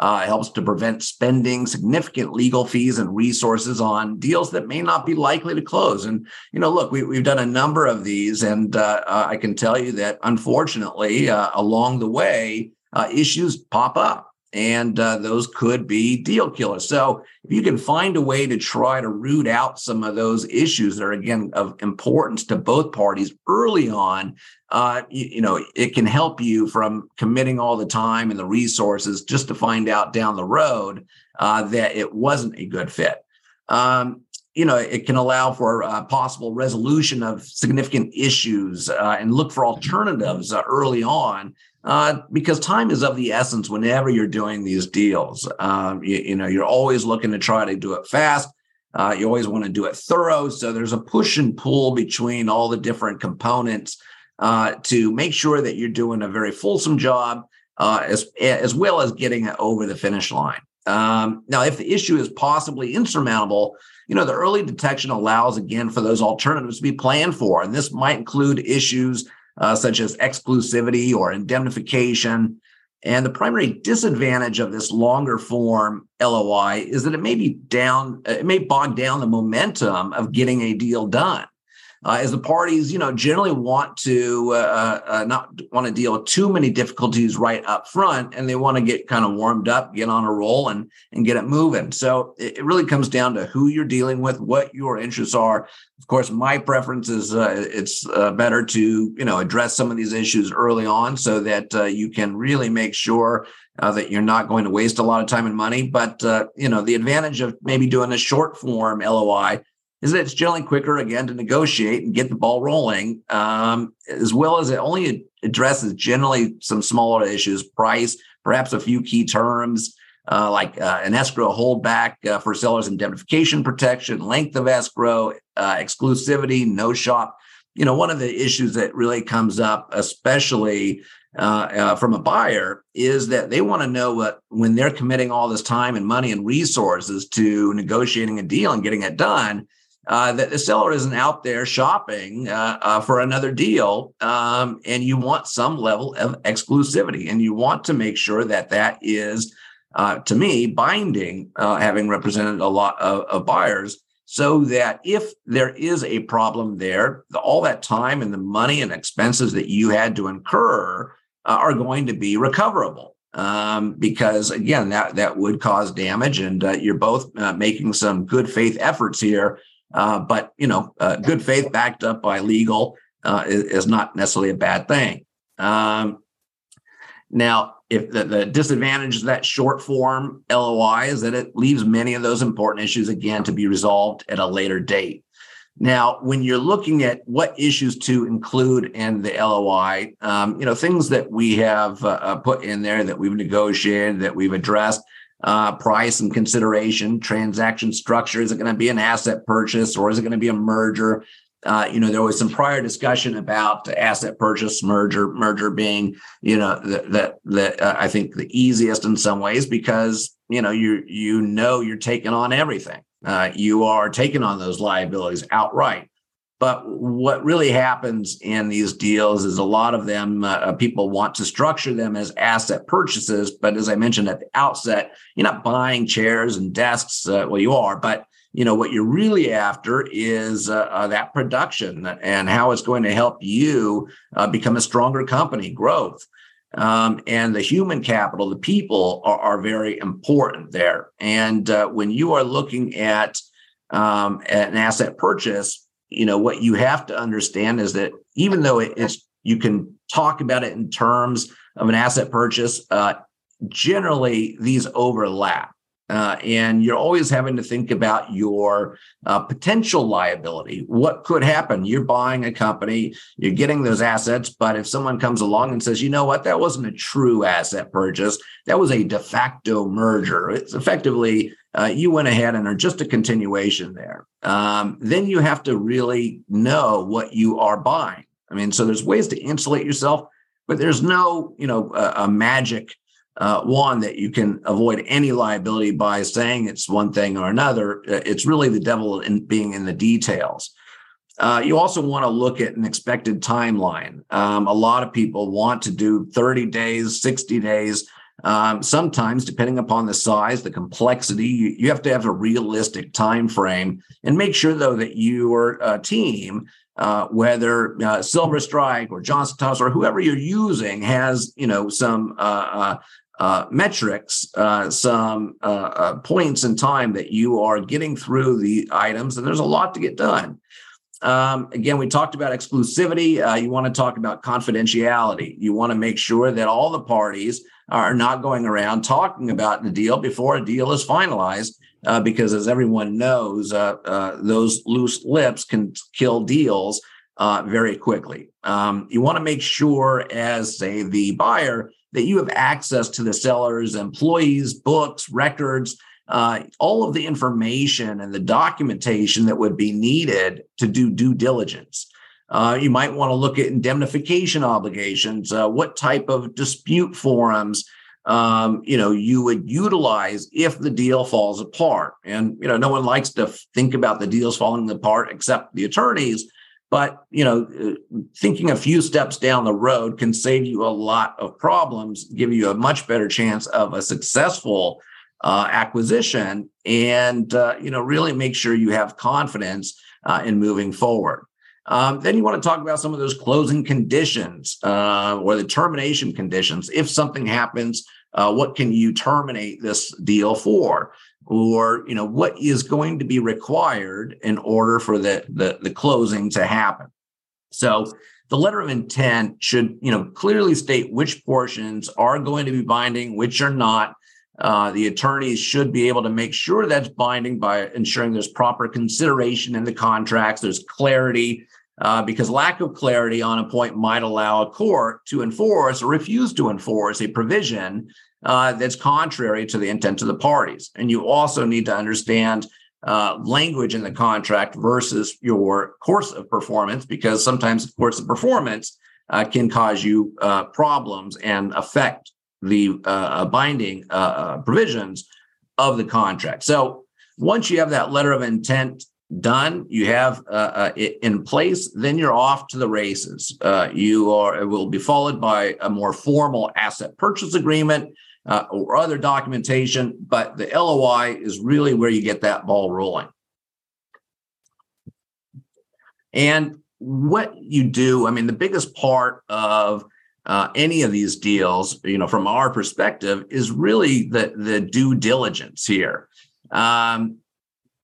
Uh, helps to prevent spending significant legal fees and resources on deals that may not be likely to close. And, you know, look, we, have done a number of these, and uh, uh, I can tell you that unfortunately, uh, along the way, uh, issues pop up and uh, those could be deal killers. So if you can find a way to try to root out some of those issues that are again of importance to both parties early on, uh, you, you, know it can help you from committing all the time and the resources just to find out down the road uh, that it wasn't a good fit. Um, you know, it can allow for possible resolution of significant issues uh, and look for alternatives uh, early on uh, because time is of the essence whenever you're doing these deals. Um, you, you, know, you're always looking to try to do it fast. Uh, you always want to do it thorough. So there's a push and pull between all the different components uh, to make sure that you're doing a very fulsome job, uh, as as well as getting it over the finish line. Um, now, if the issue is possibly insurmountable, you know the early detection allows again for those alternatives to be planned for, and this might include issues uh, such as exclusivity or indemnification. And the primary disadvantage of this longer form LOI is that it may be down, it may bog down the momentum of getting a deal done uh, as the parties, you know, generally want to uh, uh, not want to deal with too many difficulties right up front, and they want to get kind of warmed up, get on a roll, and and get it moving. So it, it really comes down to who you're dealing with, what your interests are. Of course, my preference is uh, it's uh, better to you know address some of these issues early on, so that uh, you can really make sure uh, that you're not going to waste a lot of time and money. But uh, you know, the advantage of maybe doing a short form LOI is that it's generally quicker again to negotiate and get the ball rolling, um, as well as it only addresses generally some smaller issues, price, perhaps a few key terms. Uh, like uh, an escrow holdback uh, for sellers indemnification protection, length of escrow, uh, exclusivity, no shop. You know, one of the issues that really comes up, especially uh, uh, from a buyer, is that they want to know what when they're committing all this time and money and resources to negotiating a deal and getting it done uh, that the seller isn't out there shopping uh, uh, for another deal, um, and you want some level of exclusivity, and you want to make sure that that is, uh, to me, binding. Uh, having represented a lot of, of, buyers, so that if there is a problem there, all that time and the money and expenses that you had to incur are going to be recoverable. Um, because again, that that would cause damage, and you're both making some good faith efforts here uh, but you know, uh, good faith backed up by legal uh, is, is, not necessarily a bad thing. Um, now, if the, the, disadvantage of that short form LOI is that it leaves many of those important issues again to be resolved at a later date. Now, when you're looking at what issues to include in the LOI, um, you know things that we have uh, uh, put in there that we've negotiated, that we've addressed uh, price and consideration, transaction structure. Is it going to be an asset purchase or is it going to be a merger? Uh, you know, there was some prior discussion about asset purchase, merger, merger being, you know, that the, uh, I think the easiest in some ways because you know you you know you're taking on everything. Uh, you are taking on those liabilities outright. But what really happens in these deals is a lot of them, uh, uh, people want to structure them as asset purchases. But as I mentioned at the outset, you're not buying chairs and desks. Uh, well, you are, but you know what you're really after is uh, uh, that production and how it's going to help you uh, become a stronger company, growth. Um, and the human capital, the people are, are very important there. And when you are looking at, um, at an asset purchase, you know what you have to understand is that even though it's you can talk about it in terms of an asset purchase uh, generally these overlap uh, and you're always having to think about your uh, potential liability. What could happen? You're buying a company, you're getting those assets, but if someone comes along and says, you know what, that wasn't a true asset purchase, that was a de facto merger. It's effectively uh, you went ahead and are just a continuation there. Um, then you have to really know what you are buying. I mean, so there's ways to insulate yourself, but there's no, you know, a magic uh, one that you can avoid any liability by saying it's one thing or another. Uh, it's really the devil in being in the details. Uh, you also want to look at an expected timeline. Um, a lot of people want to do 30 days, 60 days. Um, sometimes, depending upon the size, the complexity, you, you, have to have a realistic time frame and make sure, though, that your uh, team, uh, whether uh, Silver Strike or Johnston Thomas or whoever you're using, has you know some uh, uh, uh, metrics, some points in time that you are getting through the items, and there's a lot to get done. Um, again, we talked about exclusivity. You want to talk about confidentiality. You want to make sure that all the parties are not going around talking about the deal before a deal is finalized, uh, because as everyone knows, those loose lips can kill deals very quickly. Um, you want to make sure, as say the buyer, that you have access to the seller's employees, books, records, uh, all of the information and the documentation that would be needed to do due diligence. Uh, you might want to look at indemnification obligations, uh, what type of dispute forums um, you know you would utilize if the deal falls apart. And you know no one likes to think about the deals falling apart except the attorneys. but you know uh, thinking a few steps down the road can save you a lot of problems give you a much better chance of a successful uh, acquisition and uh, you know really make sure you have confidence uh, in moving forward um, then you want to talk about some of those closing conditions uh, or the termination conditions. If something happens uh, what can you terminate this deal for? Or you know what is going to be required in order for the, the, the closing to happen? So the letter of intent should you know clearly state which portions are going to be binding which are not. Uh, the attorneys should be able to make sure that's binding by ensuring there's proper consideration in the contracts there's clarity uh, because lack of clarity on a point might allow a court to enforce or refuse to enforce a provision uh, that's contrary to the intent of the parties. And you also need to understand uh, language in the contract versus your course of performance, because sometimes course of performance uh, can cause you uh, problems and affect the uh, binding provisions of the contract. So once you have that letter of intent done, you have it in place, then you're off to the races. you are it will be followed by a more formal asset purchase agreement uh, or other documentation, but the LOI is really where you get that ball rolling. And what you do, I mean, the biggest part of uh, any of these deals, you know, from our perspective, is really the the due diligence here. Um,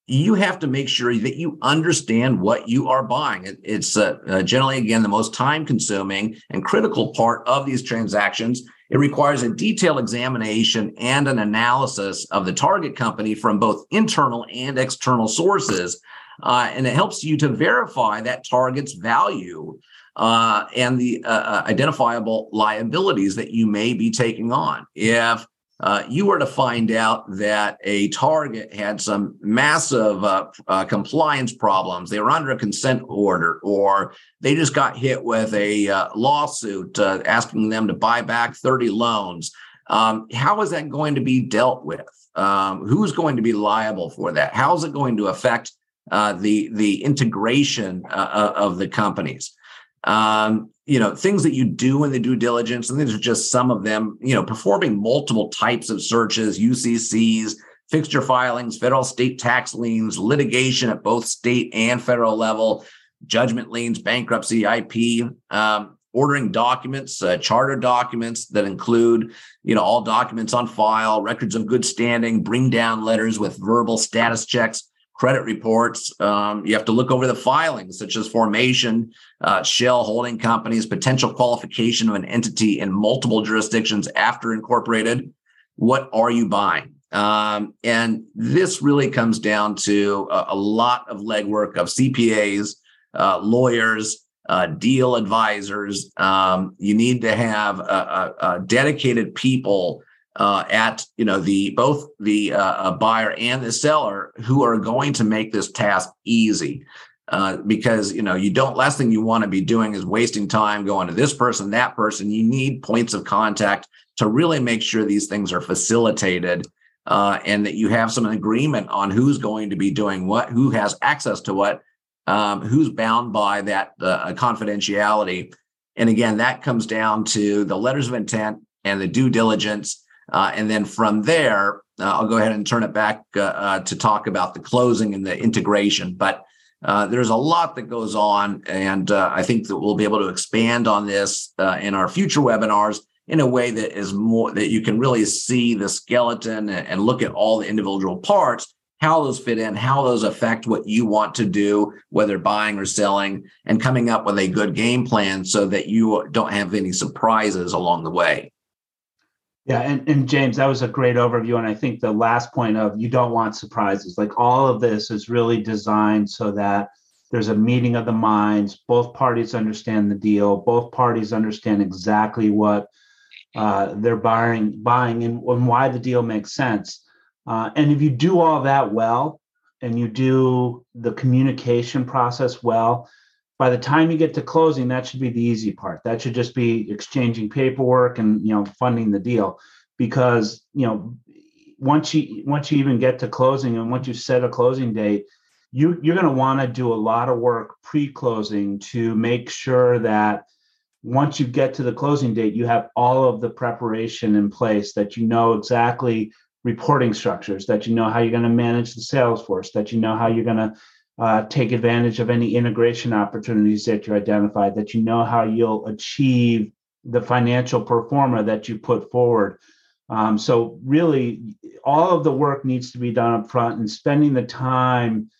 you have to make sure that you understand what you are buying. It, it's uh, uh, generally, again, the most time consuming and critical part of these transactions it requires a detailed examination and an analysis of the target company from both internal and external sources. Uh, and it helps you to verify that target's value uh, and the uh, uh identifiable liabilities that you may be taking on. If uh, you were to find out that a target had some massive uh, uh, compliance problems, they were under a consent order, or they just got hit with a uh, lawsuit uh, asking them to buy back 30 loans, um, how is that going to be dealt with? Um, who's going to be liable for that? How is it going to affect the the integration of the companies? Um, you know things that you do in the due diligence and these are just some of them you know performing multiple types of searches uccs fixture filings federal state tax liens litigation at both state and federal level judgment liens bankruptcy ip um, ordering documents uh, charter documents that include you know all documents on file records of good standing bring down letters with verbal status checks credit reports. Um, you have to look over the filings, such as formation, uh, shell holding companies, potential qualification of an entity in multiple jurisdictions after incorporated. What are you buying? Um, and this really comes down to a, a lot of legwork of CPAs, uh, lawyers, uh, deal advisors. Um, you need to have a, a, a dedicated people uh, at you know the both the uh, buyer and the seller who are going to make this task easy. Uh, because you know you don't last thing you want to be doing is wasting time going to this person that person. You need points of contact to really make sure these things are facilitated uh, and that you have some agreement on who's going to be doing what who has access to what um, who's bound by that uh, confidentiality. And again that comes down to the letters of intent and the due diligence uh, and then from there, uh, I'll go ahead and turn it back uh, uh to talk about the closing and the integration. But uh, there's a lot that goes on, and uh, I think that we'll be able to expand on this in our future webinars in a way that is more that you can really see the skeleton and, and look at all the individual parts how those fit in, how those affect what you want to do, whether buying or selling, and coming up with a good game plan so that you don't have any surprises along the way. Yeah, and, and James, that was a great overview. And I think the last point of you don't want surprises. Like all of this is really designed so that there's a meeting of the minds. Both parties understand the deal. Both parties understand exactly what uh, they're buying, buying, and, and, why the deal makes sense. Uh, and if you do all that well, and you do the communication process well, by the time you get to closing that should be the easy part. That should just be exchanging paperwork and you know funding the deal. Because you know once you once you even get to closing and once you set a closing date you, you're going to want to do a lot of work pre-closing to make sure that once you get to the closing date, you have all of the preparation in place that you know exactly reporting structures, that you know how you're going to manage the sales force, that you know how you're going to uh, take advantage of any integration opportunities that you identify, that you know how you'll achieve the financial performer that you put forward. Um, so really, all of the work needs to be done up front, and spending the time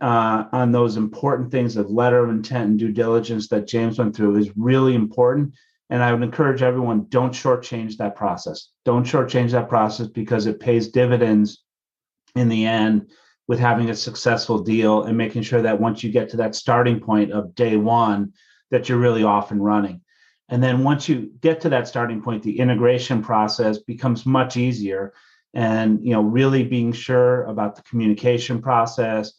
uh, on those important things of letter of intent and due diligence that James went through is really important. And I would encourage everyone don't shortchange that process. Don't shortchange that process because it pays dividends in the end with having a successful deal and making sure that once you get to that starting point of day one, that you're really off and running. And then once you get to that starting point, the integration process becomes much easier. And you know, really being sure about the communication process,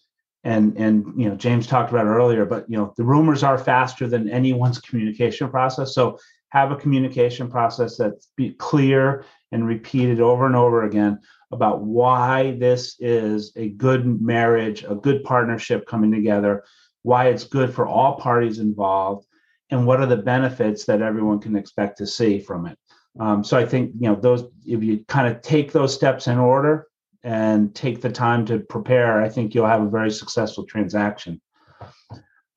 and and you know james talked about earlier but you know the rumors are faster than anyone's communication process so have a communication process that's be clear and repeated over and over again about why this is a good marriage a good partnership coming together why it's good for all parties involved and what are the benefits that everyone can expect to see from it um, so i think you know those if you kind of take those steps in order and take the time to prepare, I think you'll have a very successful transaction.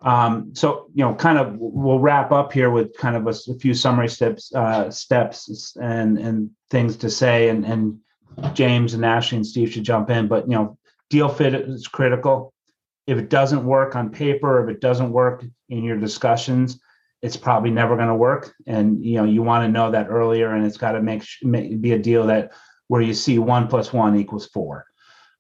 Um, so, you know, kind of we'll wrap up here with kind of a, a few summary steps, uh, steps and and things to say. And and James and Ashley and Steve should jump in. But you know, deal fit is critical. If it doesn't work on paper, if it doesn't work in your discussions, it's probably never going to work. And you know, you want to know that earlier, and it's got to make, make be a deal that where you see one plus one equals four.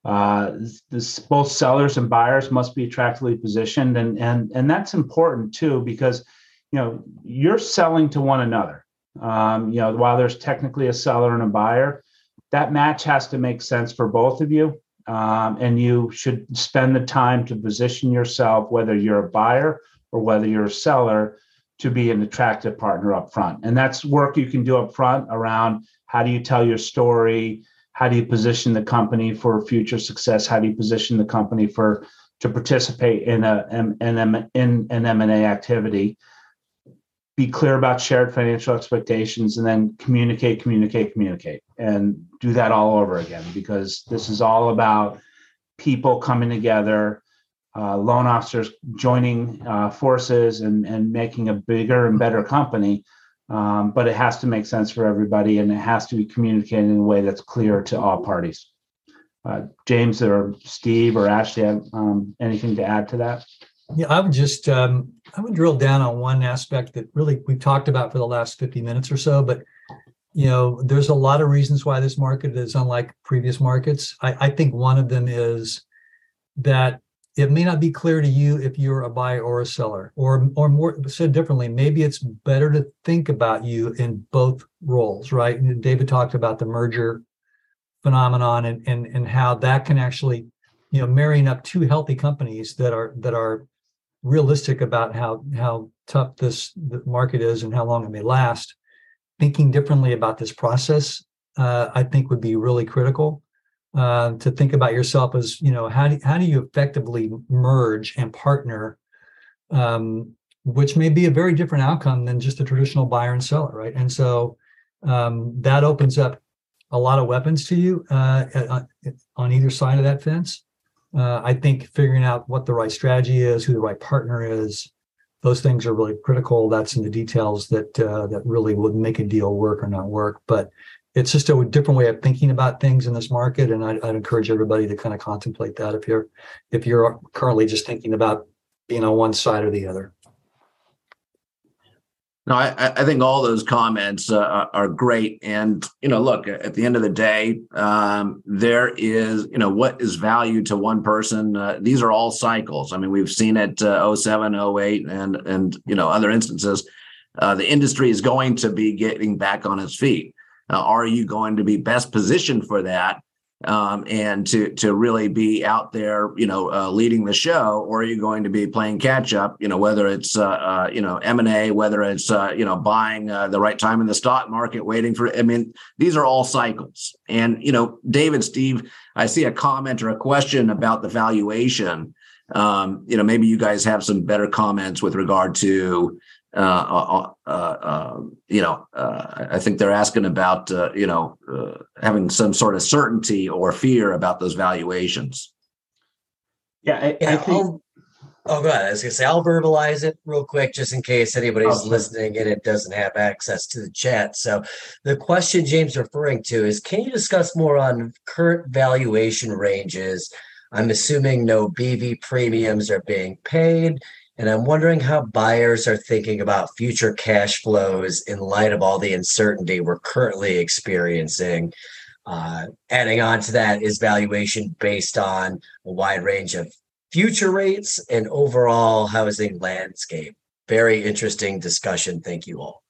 Uh, this, both sellers and buyers must be attractively positioned, and and and that's important too because you know you're selling to one another. Um, you know, while there's technically a seller and a buyer, that match has to make sense for both of you, um, and you should spend the time to position yourself, whether you're a buyer or whether you're a seller, to be an attractive partner up front. And that's work you can do up front around how do you tell your story? How do you position the company for future success? How do you position the company for to participate in a in, in, in an M&A activity? Be clear about shared financial expectations and then communicate, communicate, communicate, and do that all over again because this is all about people coming together, uh, loan officers joining uh, forces and, and making a bigger and better company um, but it has to make sense for everybody and it has to be communicated in a way that's clear to all parties. Uh, James or Steve or Ashley, um, anything to add to that? Yeah, I would just um, I would drill down on one aspect that really we've talked about for the last 50 minutes or so, but you know, there's a lot of reasons why this market is unlike previous markets. I, I think one of them is that it may not be clear to you if you're a buyer or a seller or or more said differently maybe it's better to think about you in both roles right and david talked about the merger phenomenon and and, and how that can actually you know marrying up two healthy companies that are that are realistic about how how tough this market is and how long it may last. Thinking differently about this process uh, i think would be really critical. Uh, to think about yourself as you know how do, how do you effectively merge and partner um, which may be a very different outcome than just a traditional buyer and seller right? And so um, that opens up a lot of weapons to you uh, uh on either side of that fence uh, i think figuring out what the right strategy is who the right partner is those things are really critical. That's in the details that uh, that really would make a deal work or not work. But it's just a different way of thinking about things in this market and I'd, I'd, encourage everybody to kind of contemplate that if you're if you're currently just thinking about being on one side or the other no i, I think all those comments uh, are great. And you know look at the end of the day um, there is you know what is value to one person uh, these are all cycles. I mean we've seen it uh, 07 08 and and you know other instances uh, the industry is going to be getting back on its feet. Are you going to be best positioned for that? Um, and to to really be out there, you know, uh, leading the show, or are you going to be playing catch up? You know, whether it's uh, uh, you know M and A, whether it's uh, you know buying uh, the right time in the stock market, waiting for. I mean, these are all cycles. And you know, David, Steve, I see a comment or a question about the valuation. um, you know, maybe you guys have some better comments with regard to, uh, uh, uh, uh you know, uh, I think they're asking about, uh, you know, having some sort of certainty or fear about those valuations. Yeah, I, yeah, I think. Oh, God. I was gonna say I'll verbalize it real quick, just in case anybody's oh, listening and it doesn't have access to the chat. So, the question James referring to is: Can you discuss more on current valuation ranges? I'm assuming no BV premiums are being paid, and I'm wondering how buyers are thinking about future cash flows in light of all the uncertainty we're currently experiencing. Uh, adding on to that is valuation based on a wide range of future rates and overall housing landscape. Very interesting discussion. Thank you all.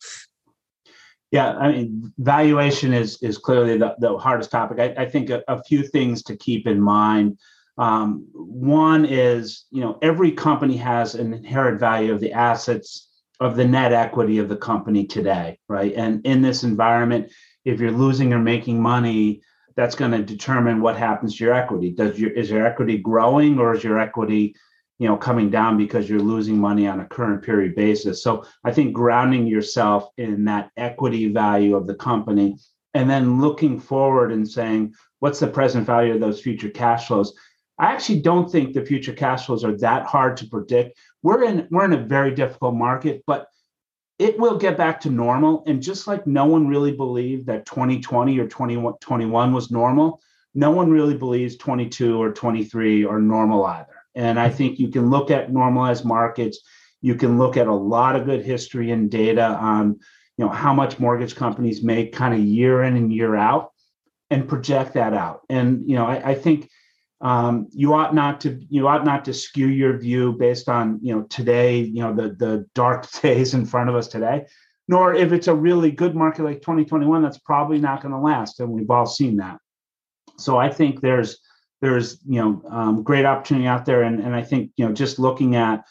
Yeah, I mean, valuation is is clearly the, the hardest topic. I, I think a, a, few things to keep in mind. Um, one is, you know, every company has an inherent value of the assets of the net equity of the company today, right? And in this environment, if you're losing or making money, that's going to determine what happens to your equity. Does your is your equity growing or is your equity, you know, coming down because you're losing money on a current period basis? So I think grounding yourself in that equity value of the company and then looking forward and saying, what's the present value of those future cash flows? I actually don't think the future cash flows are that hard to predict. We're in we're in a very difficult market, but it will get back to normal. And just like no one really believed that 2020 or 2021 was normal, no one really believes 22 or 23 are normal either. And I think you can look at normalized markets. You can look at a lot of good history and data on, you know, how much mortgage companies make kind of year in and year out and project that out. And, you know, I, I think um, you ought not to you ought not to skew your view based on you know today you know the the dark days in front of us today nor if it's a really good market like 2021 that's probably not going to last and we've all seen that. So i think there's there's you know um, great opportunity out there and, and i think you know just looking at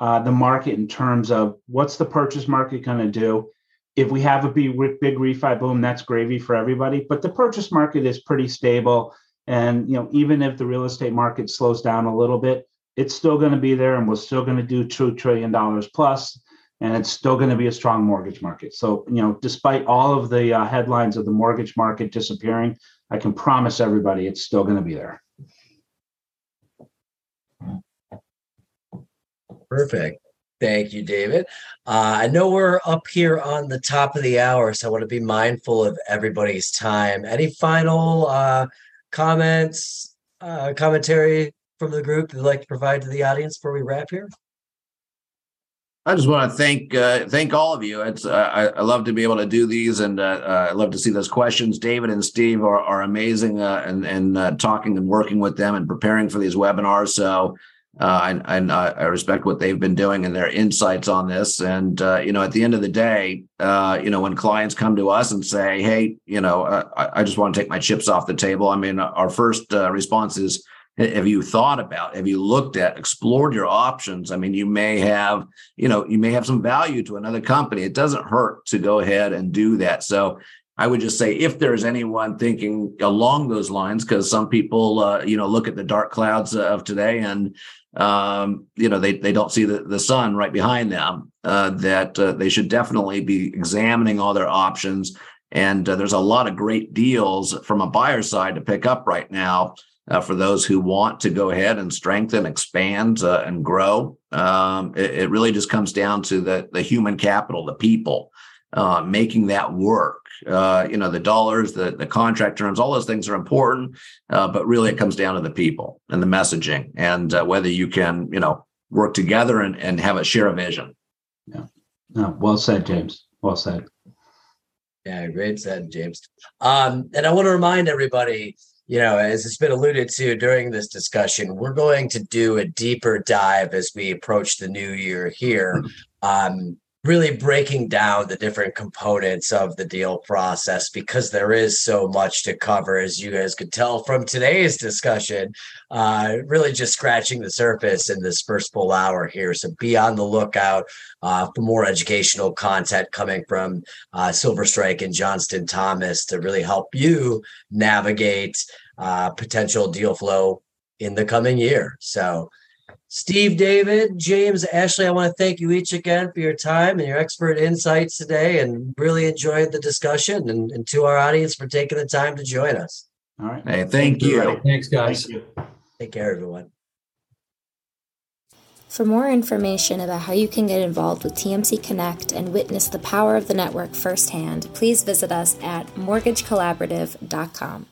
uh, the market in terms of what's the purchase market going to do? If we have a big, big refi boom that's gravy for everybody but the purchase market is pretty stable and you know, even if the real estate market slows down a little bit, it's still going to be there, and we're still going to do two trillion dollars plus, and it's still going to be a strong mortgage market. So you know, despite all of the uh, headlines of the mortgage market disappearing, I can promise everybody it's still going to be there. Perfect. Thank you, David. Uh, I know we're up here on the top of the hour, so I want to be mindful of everybody's time. Any final uh, comments, uh, commentary from the group you'd like to provide to the audience before we wrap here? I just want to thank uh, thank all of you. It's uh, I, I, love to be able to do these, and uh, uh I love to see those questions. David and Steve are are amazing, uh, and and uh, talking and working with them and preparing for these webinars. So uh, and, and I respect what they've been doing and their insights on this. And uh, you know, at the end of the day, uh, you know, when clients come to us and say, "Hey, you know, uh, I, I, just want to take my chips off the table," I mean, our first uh, response is, "Have you thought about? Have you looked at, explored your options? I mean, you may have, you know, you may have some value to another company. It doesn't hurt to go ahead and do that." So I would just say if there's anyone thinking along those lines, because some people, uh, you know, look at the dark clouds of today and um, you know, they they don't see the, the sun right behind them. Uh, that uh, they should definitely be examining all their options. And uh, there's a lot of great deals from a buyer side to pick up right now uh, for those who want to go ahead and strengthen, expand, uh, and grow. Um, it, it, really just comes down to the the human capital, the people, uh, making that work. Uh, you know, the dollars, the the contract terms, all those things are important, uh, but really it comes down to the people and the messaging and uh, whether you can, you know, work together and, and have a share a vision. Yeah. No, well said, James. Well said. Yeah, great said, James. Um, and I want to remind everybody, you know, as it's been alluded to during this discussion, we're going to do a deeper dive as we approach the new year here. Um, really breaking down the different components of the deal process because there is so much to cover, as you guys could tell from today's discussion. Uh, really just scratching the surface in this first full hour here. So be on the lookout uh, for more educational content coming from uh, Silver Strike and Johnston Thomas to really help you navigate uh, potential deal flow in the coming year. So, Steve, David, James, Ashley, I want to thank you each again for your time and your expert insights today and really enjoyed the discussion and, and to our audience for taking the time to join us. All right. Hey, thank you. Thanks, guys. Thank you. Take care, everyone. For more information about how you can get involved with TMC Connect and witness the power of the network firsthand, please visit us at mortgagecollaborative.com.